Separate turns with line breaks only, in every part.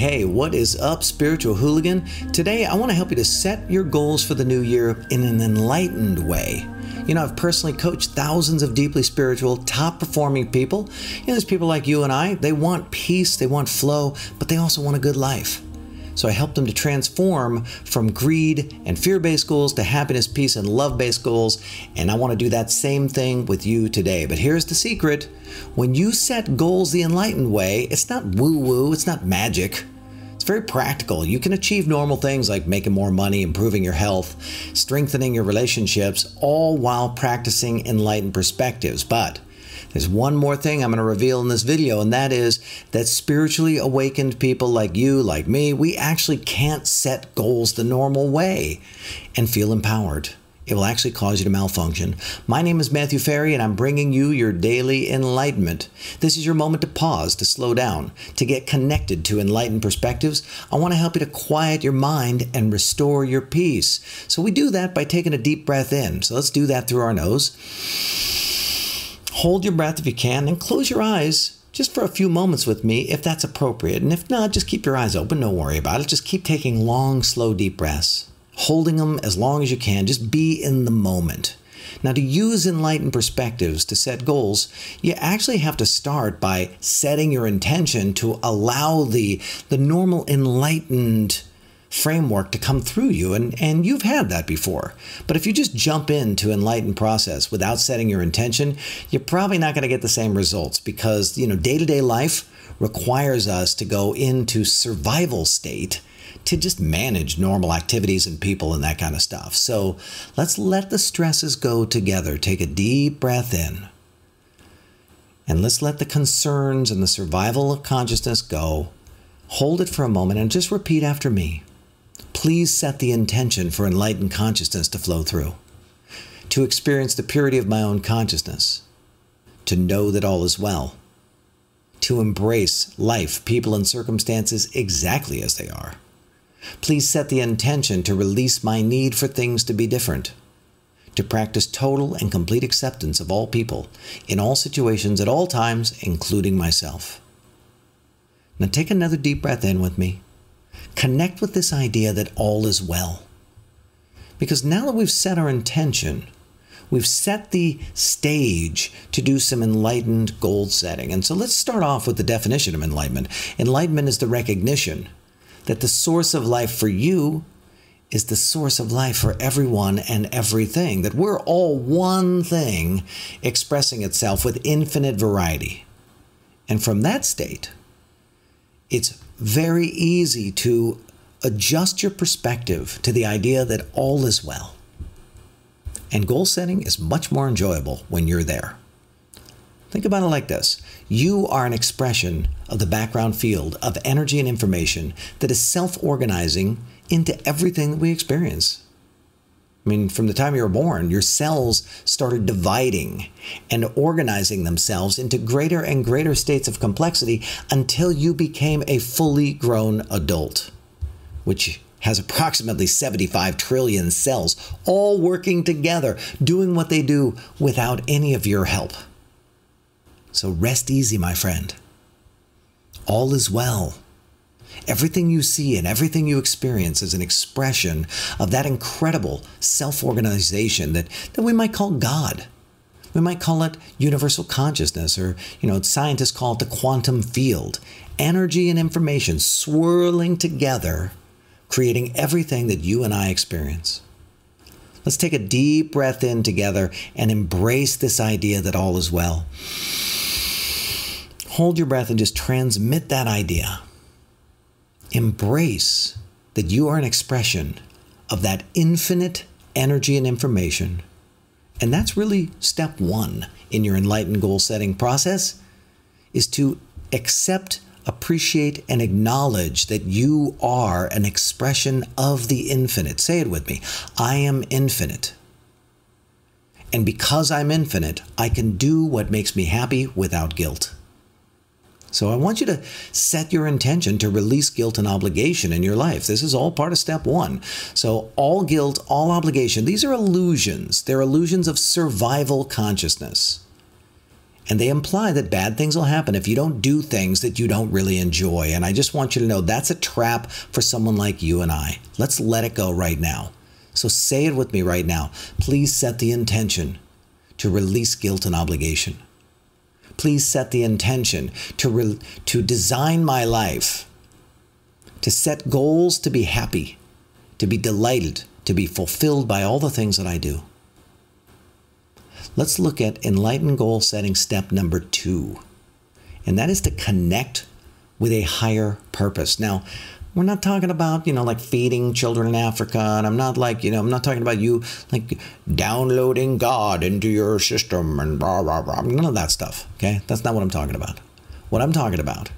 Hey, what is up, spiritual hooligan? Today, I want to help you to set your goals for the new year in an enlightened way. You know, I've personally coached thousands of deeply spiritual, top performing people. You know, there's people like you and I, they want peace, they want flow, but they also want a good life. So I help them to transform from greed and fear based goals to happiness, peace, and love based goals. And I want to do that same thing with you today. But here's the secret when you set goals the enlightened way, it's not woo woo, it's not magic. It's very practical. You can achieve normal things like making more money, improving your health, strengthening your relationships, all while practicing enlightened perspectives. But there's one more thing I'm going to reveal in this video, and that is that spiritually awakened people like you, like me, we actually can't set goals the normal way and feel empowered. It will actually cause you to malfunction. My name is Matthew Ferry, and I'm bringing you your daily enlightenment. This is your moment to pause, to slow down, to get connected to enlightened perspectives. I want to help you to quiet your mind and restore your peace. So, we do that by taking a deep breath in. So, let's do that through our nose. Hold your breath if you can and close your eyes just for a few moments with me if that's appropriate. And if not, just keep your eyes open. Don't worry about it. Just keep taking long, slow, deep breaths, holding them as long as you can. Just be in the moment. Now, to use enlightened perspectives to set goals, you actually have to start by setting your intention to allow the, the normal enlightened framework to come through you and and you've had that before but if you just jump into enlightened process without setting your intention you're probably not going to get the same results because you know day-to-day life requires us to go into survival state to just manage normal activities and people and that kind of stuff. So let's let the stresses go together. Take a deep breath in. And let's let the concerns and the survival of consciousness go. Hold it for a moment and just repeat after me. Please set the intention for enlightened consciousness to flow through, to experience the purity of my own consciousness, to know that all is well, to embrace life, people, and circumstances exactly as they are. Please set the intention to release my need for things to be different, to practice total and complete acceptance of all people, in all situations, at all times, including myself. Now take another deep breath in with me. Connect with this idea that all is well. Because now that we've set our intention, we've set the stage to do some enlightened goal setting. And so let's start off with the definition of enlightenment. Enlightenment is the recognition that the source of life for you is the source of life for everyone and everything, that we're all one thing expressing itself with infinite variety. And from that state, it's very easy to adjust your perspective to the idea that all is well. And goal setting is much more enjoyable when you're there. Think about it like this you are an expression of the background field of energy and information that is self organizing into everything that we experience. I mean, from the time you were born, your cells started dividing and organizing themselves into greater and greater states of complexity until you became a fully grown adult, which has approximately 75 trillion cells, all working together, doing what they do without any of your help. So rest easy, my friend. All is well. Everything you see and everything you experience is an expression of that incredible self organization that, that we might call God. We might call it universal consciousness, or, you know, scientists call it the quantum field. Energy and information swirling together, creating everything that you and I experience. Let's take a deep breath in together and embrace this idea that all is well. Hold your breath and just transmit that idea embrace that you are an expression of that infinite energy and information. And that's really step one in your enlightened goal setting process is to accept, appreciate, and acknowledge that you are an expression of the infinite. Say it with me I am infinite. And because I'm infinite, I can do what makes me happy without guilt. So I want you to set your intention to release guilt and obligation in your life. This is all part of step one. So, all guilt, all obligation, these are illusions. They're illusions of survival consciousness. And they imply that bad things will happen if you don't do things that you don't really enjoy. And I just want you to know that's a trap for someone like you and I. Let's let it go right now. So say it with me right now. Please set the intention to release guilt and obligation. Please set the intention to, re- to design my life, to set goals to be happy, to be delighted, to be fulfilled by all the things that I do. Let's look at enlightened goal setting step number two, and that is to connect with a higher purpose. Now, we're not talking about, you know, like feeding children in Africa. And I'm not like, you know, I'm not talking about you like downloading God into your system and blah, blah, blah. None of that stuff. Okay. That's not what I'm talking about. What I'm talking about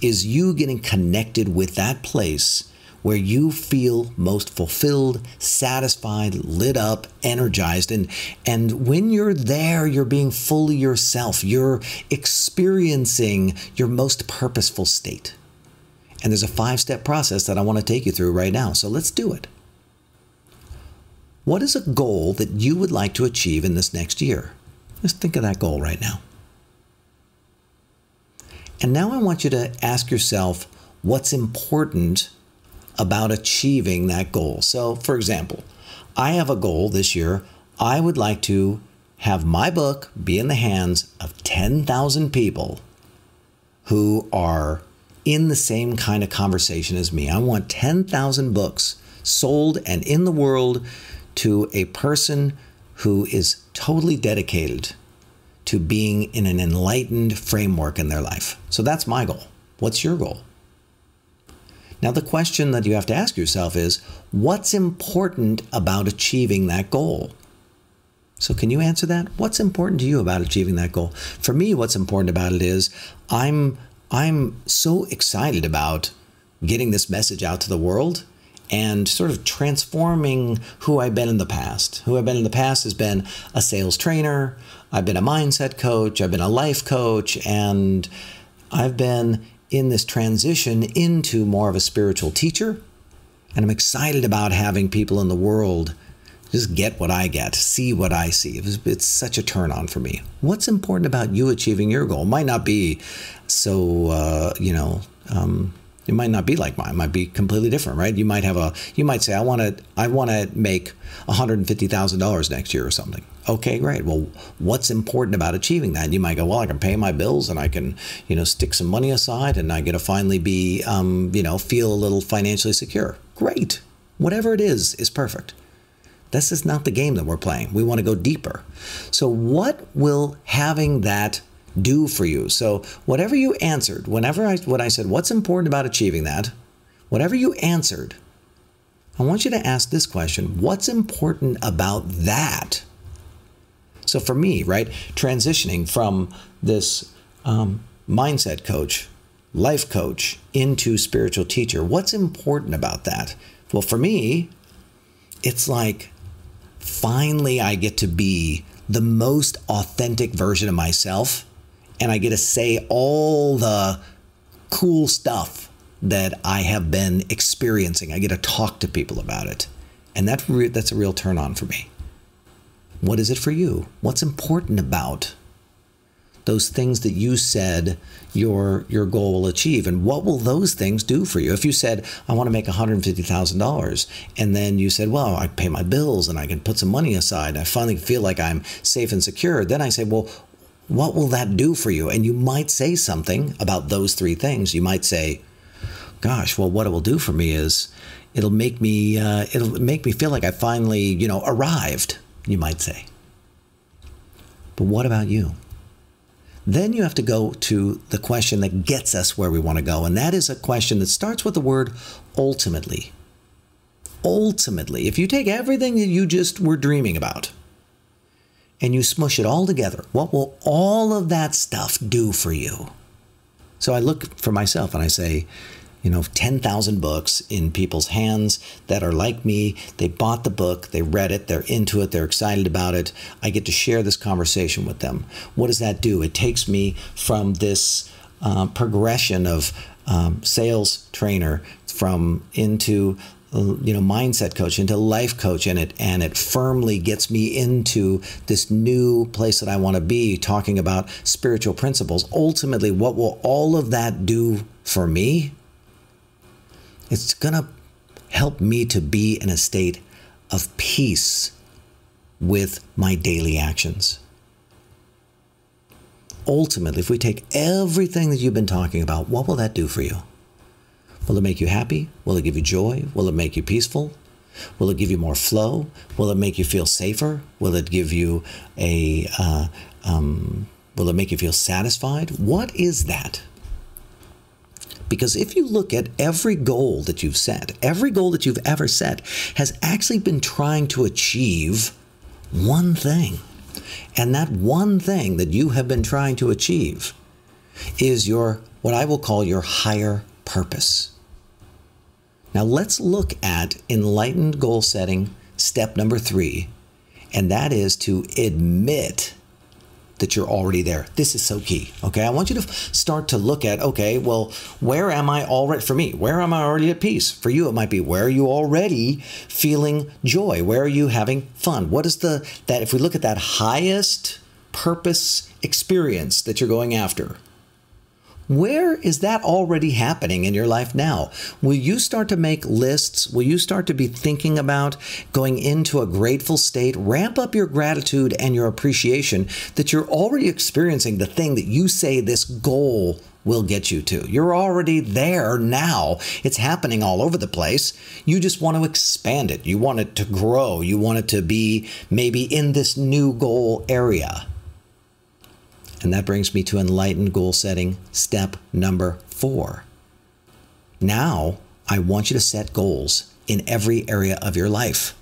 is you getting connected with that place where you feel most fulfilled, satisfied, lit up, energized. And, and when you're there, you're being fully yourself. You're experiencing your most purposeful state. And there's a five step process that I want to take you through right now. So let's do it. What is a goal that you would like to achieve in this next year? Just think of that goal right now. And now I want you to ask yourself what's important about achieving that goal. So, for example, I have a goal this year. I would like to have my book be in the hands of 10,000 people who are in the same kind of conversation as me. I want 10,000 books sold and in the world to a person who is totally dedicated to being in an enlightened framework in their life. So that's my goal. What's your goal? Now, the question that you have to ask yourself is what's important about achieving that goal? So, can you answer that? What's important to you about achieving that goal? For me, what's important about it is I'm I'm so excited about getting this message out to the world and sort of transforming who I've been in the past. Who I've been in the past has been a sales trainer, I've been a mindset coach, I've been a life coach, and I've been in this transition into more of a spiritual teacher. And I'm excited about having people in the world just get what I get, see what I see. It's, such a turn on for me. What's important about you achieving your goal? Might not be so, uh, you know, um, it might not be like mine. It might be completely different, right? You might have a, you might say, I want to, I want to make $150,000 next year or something. Okay, great. Well, what's important about achieving that? And You might go, well, I can pay my bills and I can, you know, stick some money aside and I get to finally be, um, you know, feel a little financially secure. Great. Whatever it is, is perfect. This is not the game that we're playing. We want to go deeper. So, what will having that do for you? So, whatever you answered, whenever I, when I said, What's important about achieving that? Whatever you answered, I want you to ask this question What's important about that? So, for me, right, transitioning from this um, mindset coach, life coach, into spiritual teacher, what's important about that? Well, for me, it's like finally I get to be the most authentic version of myself and I get to say all the cool stuff that I have been experiencing. I get to talk to people about it. And that re- that's a real turn on for me. What is it for you? What's important about those things that you said your your goal will achieve. And what will those things do for you? If you said i want to make $150000 and then you said well i pay my bills and i can put some money aside and i finally feel like i'm safe and secure then i say well what will that do for you? And you might say something about those three things. You might say gosh well what it will do for me is it'll make me uh, it'll make me feel like i finally you know arrived you might say. But what about you then you have to go to the question that gets us where we want to go. And that is a question that starts with the word ultimately. Ultimately, if you take everything that you just were dreaming about and you smush it all together, what will all of that stuff do for you? So I look for myself and I say, you know, 10,000 books in people's hands that are like me. They bought the book, they read it, they're into it, they're excited about it. I get to share this conversation with them. What does that do? It takes me from this uh, progression of um, sales trainer from into you know mindset coach into life coach and it and it firmly gets me into this new place that I want to be talking about spiritual principles ultimately what will all of that do for me it's going to help me to be in a state of peace with my daily actions ultimately if we take everything that you've been talking about what will that do for you Will it make you happy? Will it give you joy? Will it make you peaceful? Will it give you more flow? Will it make you feel safer? Will it give you a, uh, um, will it make you feel satisfied? What is that? Because if you look at every goal that you've set, every goal that you've ever set has actually been trying to achieve one thing. And that one thing that you have been trying to achieve is your, what I will call your higher purpose. Now let's look at enlightened goal setting step number three, and that is to admit that you're already there. This is so key. Okay. I want you to start to look at, okay, well, where am I already for me? Where am I already at peace? For you, it might be where are you already feeling joy? Where are you having fun? What is the, that if we look at that highest purpose experience that you're going after, where is that already happening in your life now? Will you start to make lists? Will you start to be thinking about going into a grateful state? Ramp up your gratitude and your appreciation that you're already experiencing the thing that you say this goal will get you to. You're already there now. It's happening all over the place. You just want to expand it. You want it to grow. You want it to be maybe in this new goal area. And that brings me to enlightened goal setting step number four. Now, I want you to set goals in every area of your life.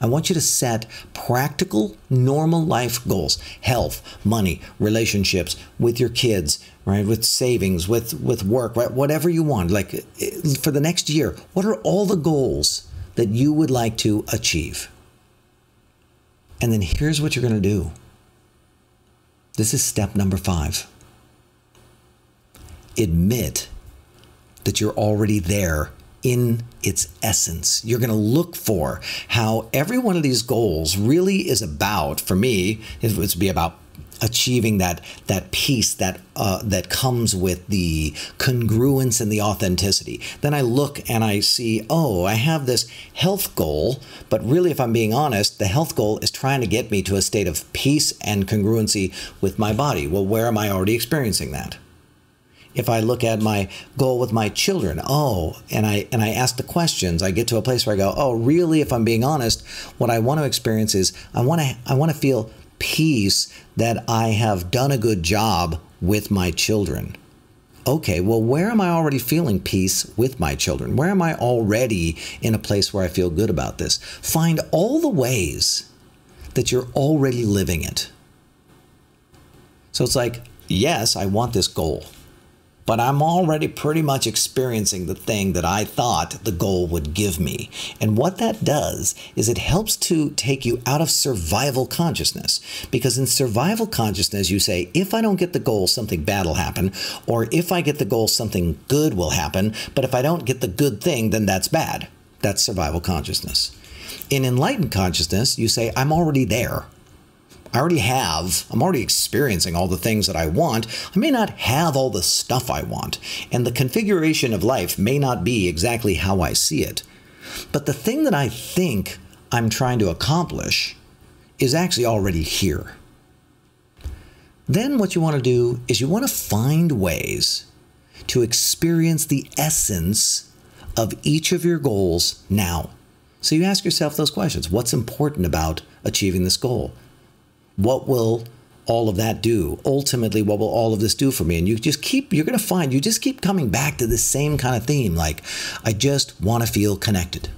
I want you to set practical, normal life goals health, money, relationships with your kids, right? With savings, with, with work, right? whatever you want. Like eh, for the next year, what are all the goals that you would like to achieve? And then here's what you're going to do this is step number five. Admit that you're already there in its essence. You're going to look for how every one of these goals really is about, for me, it would be about achieving that that peace that uh, that comes with the congruence and the authenticity. Then I look and I see, oh, I have this health goal, but really, if I'm being honest, the health goal is trying to get me to a state of peace and congruency with my body. Well, where am I already experiencing that? if I look at my goal with my children, oh, and I and I ask the questions, I get to a place where I go, oh, really? If I'm being honest, what I want to experience is I want to I want to feel peace that I have done a good job with my children. Okay, well, where am I already feeling peace with my children? Where am I already in a place where I feel good about this? Find all the ways that you're already living it. So it's like, yes, I want this goal but I'm already pretty much experiencing the thing that I thought the goal would give me. And what that does is it helps to take you out of survival consciousness. Because in survival consciousness, you say, if I don't get the goal, something bad will happen. Or if I get the goal, something good will happen. But if I don't get the good thing, then that's bad. That's survival consciousness. In enlightened consciousness, you say, I'm already there. I already have, I'm already experiencing all the things that I want. I may not have all the stuff I want, and the configuration of life may not be exactly how I see it. But the thing that I think I'm trying to accomplish is actually already here. Then, what you want to do is you want to find ways to experience the essence of each of your goals now. So you ask yourself those questions What's important about achieving this goal? What will all of that do? Ultimately, what will all of this do for me? And you just keep, you're going to find, you just keep coming back to the same kind of theme. Like, I just want to feel connected.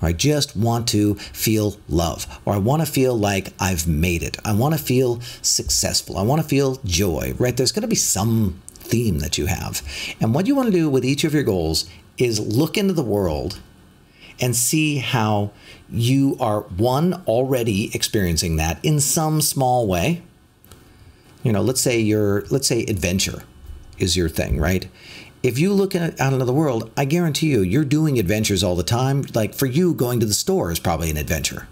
Or I just want to feel love. Or I want to feel like I've made it. I want to feel successful. I want to feel joy, right? There's going to be some theme that you have. And what you want to do with each of your goals is look into the world and see how you are one already experiencing that in some small way. You know, let's say you're let's say adventure is your thing, right? if you look at, out into the world, I guarantee you, you're doing adventures all the time. Like for you, going to the store is probably an adventure.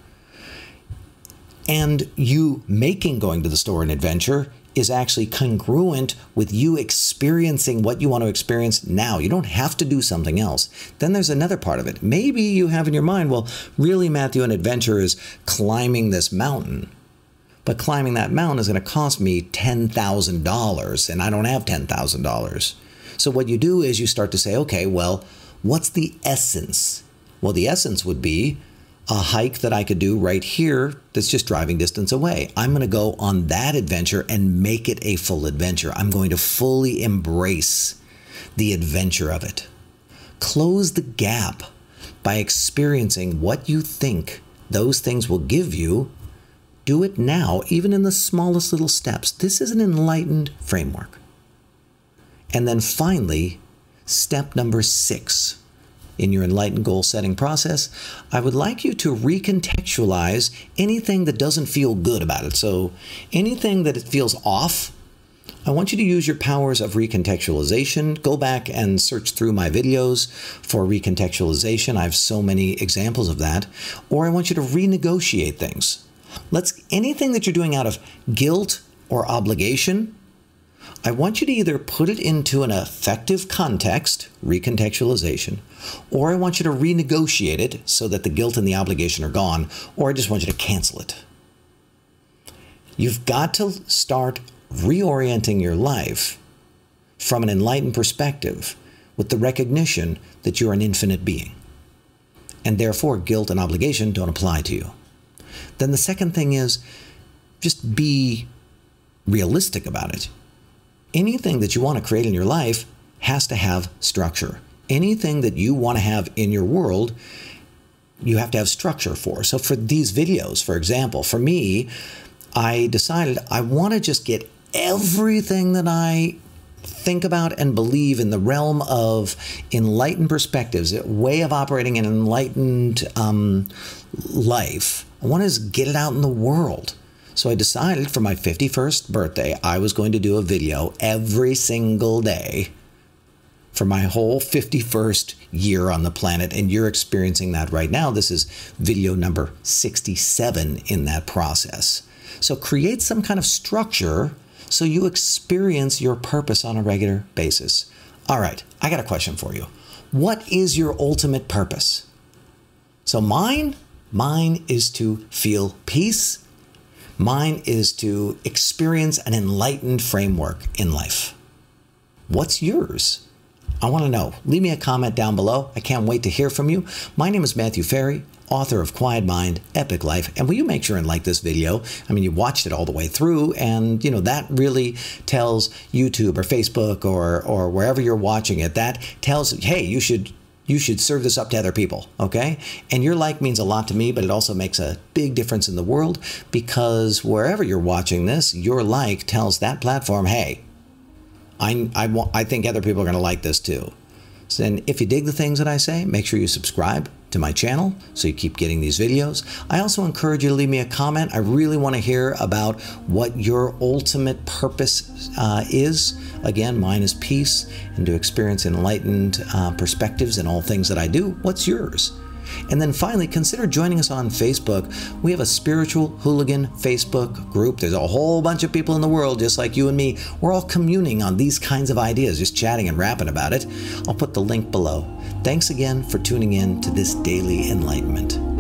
And you making going to the store an adventure is actually congruent with you experiencing what you want to experience now. You don't have to do something else. Then there's another part of it. Maybe you have in your mind, well, really, Matthew, an adventure is climbing this mountain. But climbing that mountain is going to cost me $10,000, and I don't have $10,000. So what you do is you start to say, okay, well, what's the essence? Well, the essence would be a hike that I could do right here that's just driving distance away. I'm going to go on that adventure and make it a full adventure. I'm going to fully embrace the adventure of it. Close the gap by experiencing what you think those things will give you. Do it now, even in the smallest little steps. This is an enlightened framework. And then finally, step number six in your enlightened goal setting process, I would like you to recontextualize anything that doesn't feel good about it. So, anything that it feels off, I want you to use your powers of recontextualization. Go back and search through my videos for recontextualization. I have so many examples of that. Or I want you to renegotiate things. Let's anything that you're doing out of guilt or obligation, I want you to either put it into an effective context, recontextualization, or I want you to renegotiate it so that the guilt and the obligation are gone, or I just want you to cancel it. You've got to start reorienting your life from an enlightened perspective with the recognition that you're an infinite being. And therefore, guilt and obligation don't apply to you. Then the second thing is just be realistic about it anything that you want to create in your life has to have structure. Anything that you want to have in your world, you have to have structure for. So, for these videos, for example, for me, I decided I want to just get everything that I think about and believe in the realm of enlightened perspectives, a way of operating an enlightened um, life. I want to get it out in the world. So I decided for my 51st birthday, I was going to do a video every single day for my whole 51st year on the planet. And you're experiencing that right now. This is video number 67 in that process. So create some kind of structure so you experience your purpose on a regular basis. All right, I got a question for you. What is your ultimate purpose? So mine, mine is to feel peace Mine is to experience an enlightened framework in life. What's yours? I want to know. Leave me a comment down below. I can't wait to hear from you. My name is Matthew Ferry, author of Quiet Mind, Epic Life. And will you make sure and like this video? I mean, you watched it all the way through, and you know that really tells YouTube or Facebook or or wherever you're watching it. That tells, hey, you should you should serve this up to other people, okay? And your like means a lot to me, but it also makes a big difference in the world because wherever you're watching this, your like tells that platform, hey, I, I, I think other people are going to like this too. So then if you dig the things that I say, make sure you subscribe to my channel so you keep getting these videos. I also encourage you to leave me a comment. I really want to hear about what your ultimate purpose uh, is. Again, mine is peace and to experience enlightened uh, perspectives in all things that I do. What's yours? And then finally, consider joining us on Facebook. We have a spiritual hooligan Facebook group. There's a whole bunch of people in the world just like you and me. We're all communing on these kinds of ideas, just chatting and rapping about it. I'll put the link below. Thanks again for tuning in to this daily enlightenment.